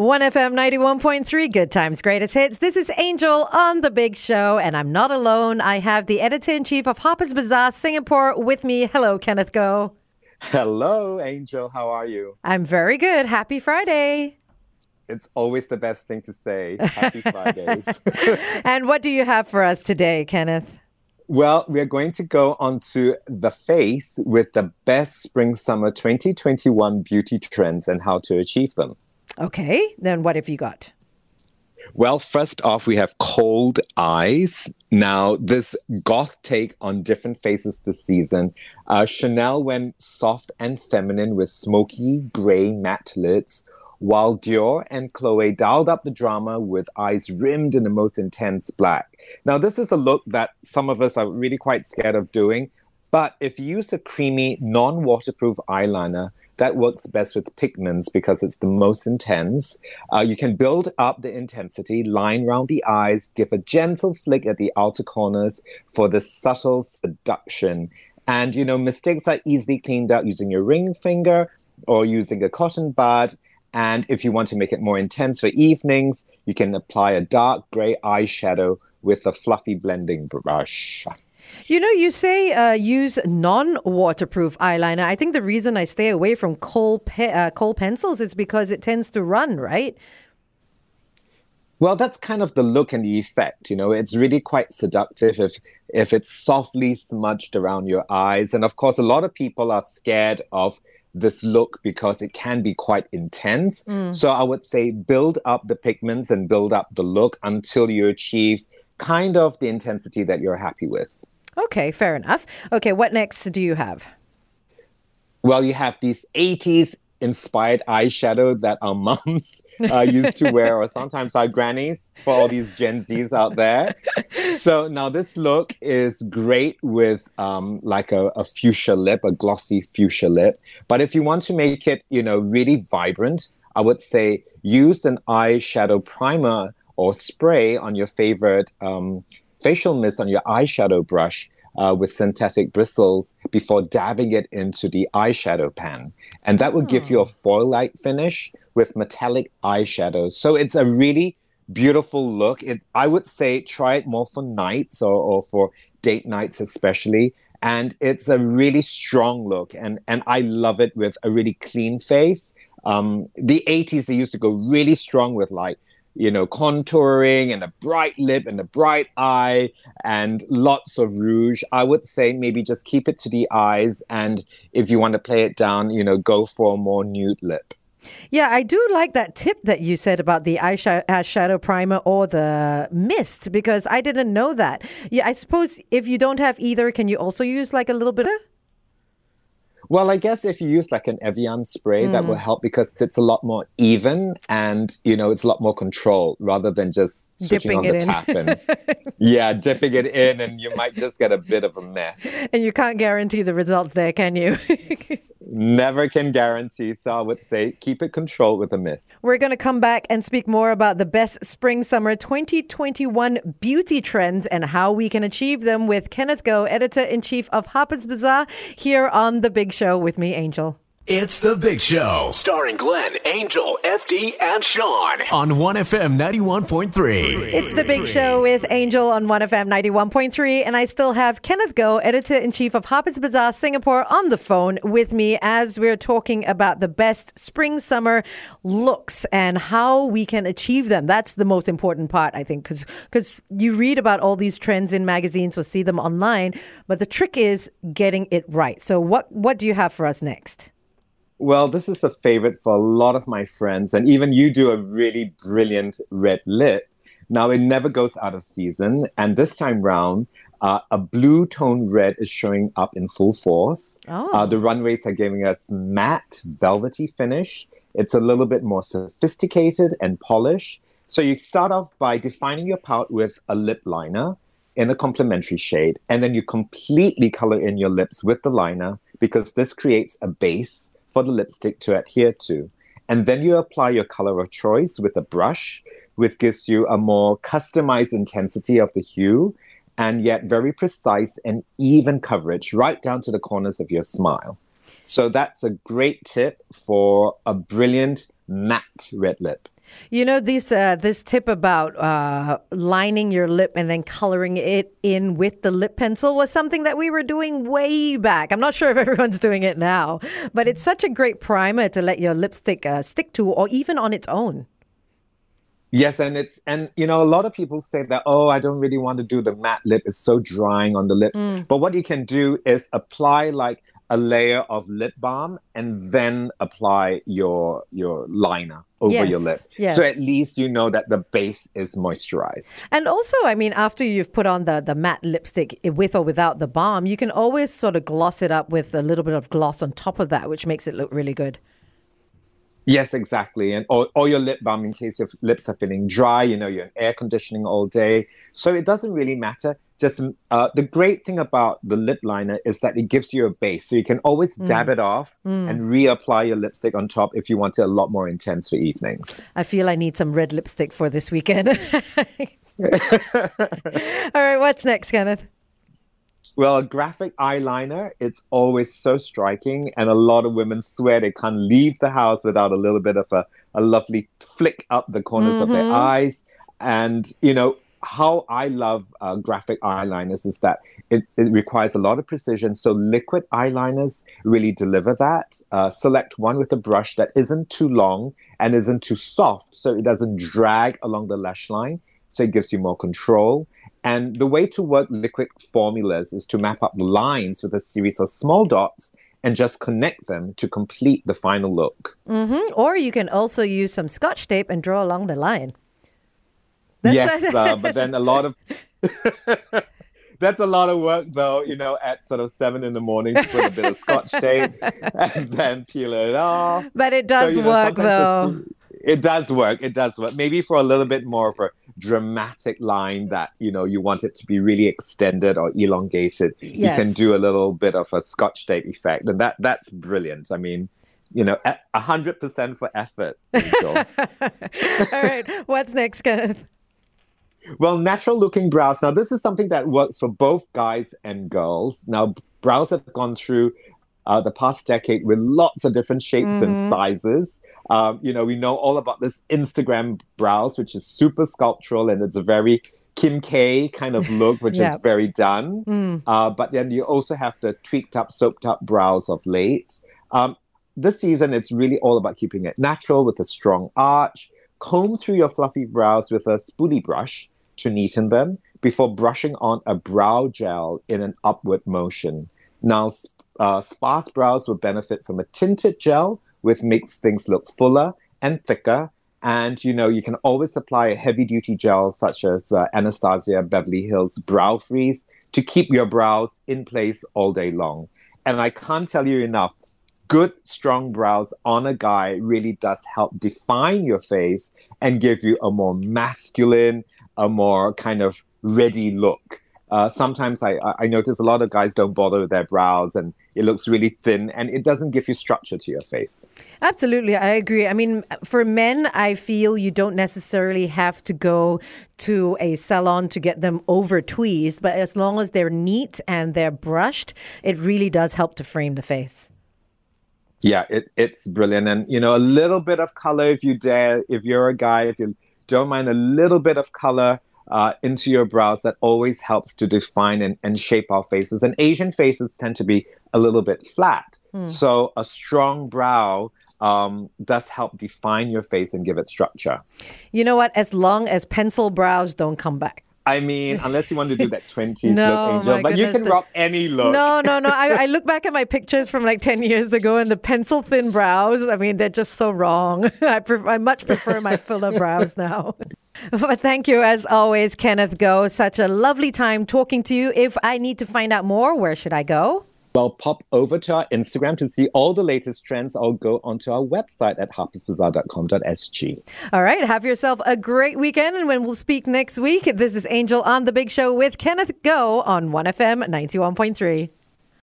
1FM 91.3, Good Times, Greatest Hits. This is Angel on The Big Show, and I'm not alone. I have the editor in chief of Harper's Bazaar Singapore with me. Hello, Kenneth Goh. Hello, Angel. How are you? I'm very good. Happy Friday. It's always the best thing to say. Happy Fridays. and what do you have for us today, Kenneth? Well, we are going to go on to the face with the best spring summer 2021 beauty trends and how to achieve them. Okay, then what have you got? Well, first off, we have kohl eyes. Now, this goth take on different faces this season. Uh, Chanel went soft and feminine with smoky gray matte lids, while Dior and Chloe dialed up the drama with eyes rimmed in the most intense black. Now, this is a look that some of us are really quite scared of doing, but if you use a creamy, non waterproof eyeliner, that works best with pigments because it's the most intense. Uh, you can build up the intensity, line around the eyes, give a gentle flick at the outer corners for the subtle seduction. And, you know, mistakes are easily cleaned up using your ring finger or using a cotton bud. And if you want to make it more intense for evenings, you can apply a dark gray eyeshadow with a fluffy blending brush. You know, you say uh, use non-waterproof eyeliner. I think the reason I stay away from kohl pe- uh, kohl pencils is because it tends to run, right? Well, that's kind of the look and the effect. You know, it's really quite seductive if if it's softly smudged around your eyes. And of course, a lot of people are scared of this look because it can be quite intense. Mm. So I would say build up the pigments and build up the look until you achieve kind of the intensity that you're happy with. Okay, fair enough. Okay, what next do you have? Well, you have these 80s inspired eyeshadow that our moms uh, used to wear, or sometimes our grannies for all these Gen Zs out there. So now this look is great with um, like a, a fuchsia lip, a glossy fuchsia lip. But if you want to make it, you know, really vibrant, I would say use an eyeshadow primer or spray on your favorite um, facial mist on your eyeshadow brush uh, with synthetic bristles before dabbing it into the eyeshadow pan. And that will give you a hmm. foil light finish with metallic eyeshadows. So it's a really beautiful look. It, I would say try it more for nights or, or for date nights, especially. And it's a really strong look. And, and I love it with a really clean face. Um, the 80s, they used to go really strong with like you know, contouring and a bright lip and a bright eye and lots of rouge. I would say maybe just keep it to the eyes. And if you want to play it down, you know, go for a more nude lip. Yeah, I do like that tip that you said about the eyeshadow uh, primer or the mist because I didn't know that. Yeah, I suppose if you don't have either, can you also use like a little bit of well, I guess if you use like an Evian spray, mm. that will mm. help because it's a lot more even and you know it's a lot more controlled rather than just switching dipping on the in. tap and yeah, dipping it in, and you might just get a bit of a mess. And you can't guarantee the results there, can you? Never can guarantee. So I would say keep it controlled with a mist. We're going to come back and speak more about the best spring summer 2021 beauty trends and how we can achieve them with Kenneth Goh, editor in chief of Harper's Bazaar, here on The Big Show with me, Angel. It's The Big Show, starring Glenn, Angel, FD, and Sean on 1FM 91.3. It's The Big Show with Angel on 1FM 91.3, and I still have Kenneth Goh, editor in chief of Harper's Bazaar Singapore, on the phone with me as we're talking about the best spring summer looks and how we can achieve them. That's the most important part, I think, because you read about all these trends in magazines or see them online, but the trick is getting it right. So, what, what do you have for us next? Well, this is a favorite for a lot of my friends, and even you do a really brilliant red lip. Now, it never goes out of season, and this time round, uh, a blue tone red is showing up in full force. Oh. Uh, the runways are giving us matte, velvety finish. It's a little bit more sophisticated and polished. So you start off by defining your pout with a lip liner in a complementary shade, and then you completely color in your lips with the liner because this creates a base for the lipstick to adhere to. And then you apply your color of choice with a brush, which gives you a more customized intensity of the hue and yet very precise and even coverage right down to the corners of your smile. So that's a great tip for a brilliant matte red lip. You know this uh, this tip about uh, lining your lip and then coloring it in with the lip pencil was something that we were doing way back. I'm not sure if everyone's doing it now, but it's such a great primer to let your lipstick uh, stick to, or even on its own. Yes, and it's and you know a lot of people say that oh I don't really want to do the matte lip it's so drying on the lips. Mm. But what you can do is apply like a layer of lip balm and then apply your your liner over your lip. Yes, yes. So at least you know that the base is moisturized. And also, I mean, after you've put on the, the matte lipstick with or without the balm, you can always sort of gloss it up with a little bit of gloss on top of that, which makes it look really good. Yes, exactly. And or, or your lip balm in case your lips are feeling dry, you know, you're in air conditioning all day. So it doesn't really matter. Just um, uh, the great thing about the lip liner is that it gives you a base. So you can always mm. dab it off mm. and reapply your lipstick on top if you want it a lot more intense for evenings. I feel I need some red lipstick for this weekend. All right, what's next, Kenneth? Well, a graphic eyeliner, it's always so striking, and a lot of women swear they can't leave the house without a little bit of a, a lovely flick up the corners of their mm-hmm. eyes. And, you know, how I love uh, graphic eyeliners is that it, it requires a lot of precision. So, liquid eyeliners really deliver that. Uh, select one with a brush that isn't too long and isn't too soft, so it doesn't drag along the lash line. So, it gives you more control. And the way to work liquid formulas is to map up lines with a series of small dots and just connect them to complete the final look. hmm Or you can also use some scotch tape and draw along the line. Yes, uh, but then a lot of that's a lot of work, though. You know, at sort of seven in the morning to put a bit of scotch tape and then peel it off. But it does know, work, sometimes though. It does work. It does work. Maybe for a little bit more of a dramatic line that you know you want it to be really extended or elongated. You can do a little bit of a scotch tape effect, and that that's brilliant. I mean, you know, a hundred percent for effort. All right, what's next, Kenneth? Well, natural looking brows. Now, this is something that works for both guys and girls. Now, brows have gone through uh, the past decade with lots of different shapes and sizes. Um, you know, we know all about this Instagram brows, which is super sculptural and it's a very Kim K kind of look, which Yeah. is very done. Uh, but then you also have the tweaked up, soaped up brows of late. Um, this season, it's really all about keeping it natural with a strong arch. Comb through your fluffy brows with a spoolie brush to neaten them before brushing on a brow gel in an upward motion. Now, uh, sparse brows will benefit from a tinted gel, which makes things look fuller and thicker. And you know, you can always apply a heavy duty gel such as uh, Anastasia Beverly Hills Brow Freeze to keep your brows in place all day long. And I can't tell you enough, good, strong brows on a guy really does help define your face and give you a more masculine, a more kind of ready look. Uh, sometimes I, I notice a lot of guys don't bother with their brows and it looks really thin and it doesn't give you structure to your face. Absolutely, I agree. I mean, for men, I feel you don't necessarily have to go to a salon to get them over tweezed, but as long as they're neat and they're brushed, it really does help to frame the face. Yeah, it, it's brilliant. And, you know, a little bit of color if you dare, if you're a guy, if you don't mind a little bit of color uh, into your brows, that always helps to define and, and shape our faces. And Asian faces tend to be a little bit flat. So a strong brow um, does help define your face and give it structure. You know what? As long as pencil brows don't come back. I mean, unless you want to do that 20s No, look, Angel, but you can the- rock any look. No, no, no. I, I look back at my pictures from like 10 years ago and the pencil thin brows, I mean, they're just so wrong. I, pref- I much prefer my fuller brows now. But thank you, as always, Kenneth Goh. Such a lovely time talking to you. If I need to find out more, where should I go? Well, pop over to our Instagram to see all the latest trends. I'll go onto our website at harpersbazaar.com.sg. All right. Have yourself a great weekend. And when we'll speak next week, this is Angel on The Big Show with Kenneth Goh on 1FM 91.3.